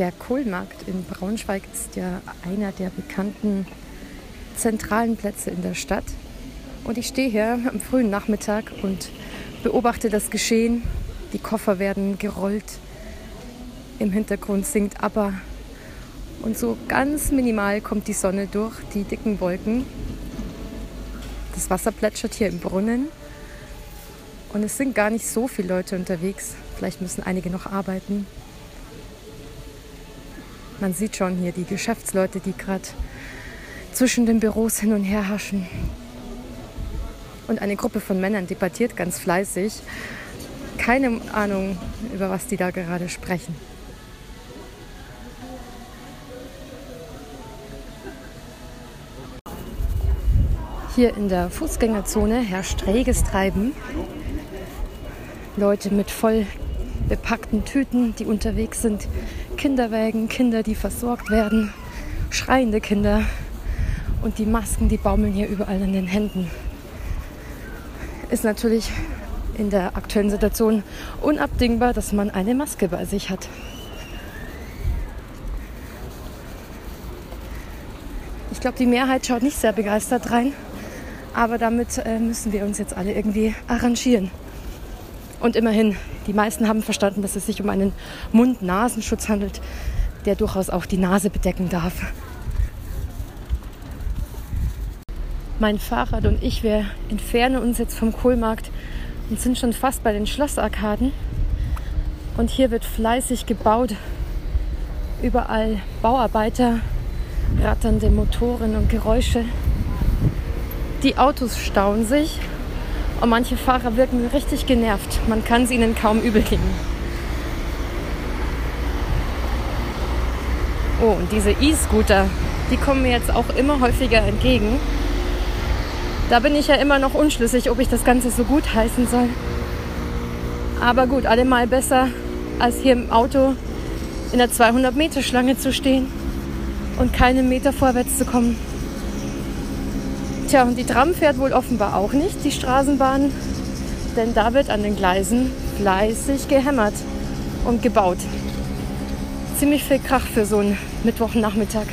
Der Kohlmarkt in Braunschweig ist ja einer der bekannten zentralen Plätze in der Stadt. Und ich stehe hier am frühen Nachmittag und beobachte das Geschehen. Die Koffer werden gerollt. Im Hintergrund singt aber und so ganz minimal kommt die Sonne durch die dicken Wolken. Das Wasser plätschert hier im Brunnen. Und es sind gar nicht so viele Leute unterwegs. Vielleicht müssen einige noch arbeiten. Man sieht schon hier die Geschäftsleute, die gerade zwischen den Büros hin und her haschen. Und eine Gruppe von Männern debattiert ganz fleißig. Keine Ahnung, über was die da gerade sprechen. Hier in der Fußgängerzone herrscht reges Treiben. Leute mit voll bepackten Tüten, die unterwegs sind, Kinderwägen, Kinder, die versorgt werden, schreiende Kinder und die Masken, die baumeln hier überall in den Händen. Ist natürlich in der aktuellen Situation unabdingbar, dass man eine Maske bei sich hat. Ich glaube, die Mehrheit schaut nicht sehr begeistert rein. Aber damit äh, müssen wir uns jetzt alle irgendwie arrangieren. Und immerhin, die meisten haben verstanden, dass es sich um einen Mund-Nasenschutz handelt, der durchaus auch die Nase bedecken darf. Mein Fahrrad und ich, wir entfernen uns jetzt vom Kohlmarkt und sind schon fast bei den Schlossarkaden. Und hier wird fleißig gebaut. Überall Bauarbeiter, ratternde Motoren und Geräusche. Die Autos stauen sich und manche Fahrer wirken richtig genervt. Man kann es ihnen kaum übel nehmen. Oh, und diese E-Scooter, die kommen mir jetzt auch immer häufiger entgegen. Da bin ich ja immer noch unschlüssig, ob ich das Ganze so gut heißen soll. Aber gut, allemal besser, als hier im Auto in der 200-Meter-Schlange zu stehen und keinen Meter vorwärts zu kommen. Tja, und die Tram fährt wohl offenbar auch nicht, die Straßenbahn, denn da wird an den Gleisen fleißig gehämmert und gebaut. Ziemlich viel Krach für so einen Mittwochnachmittag.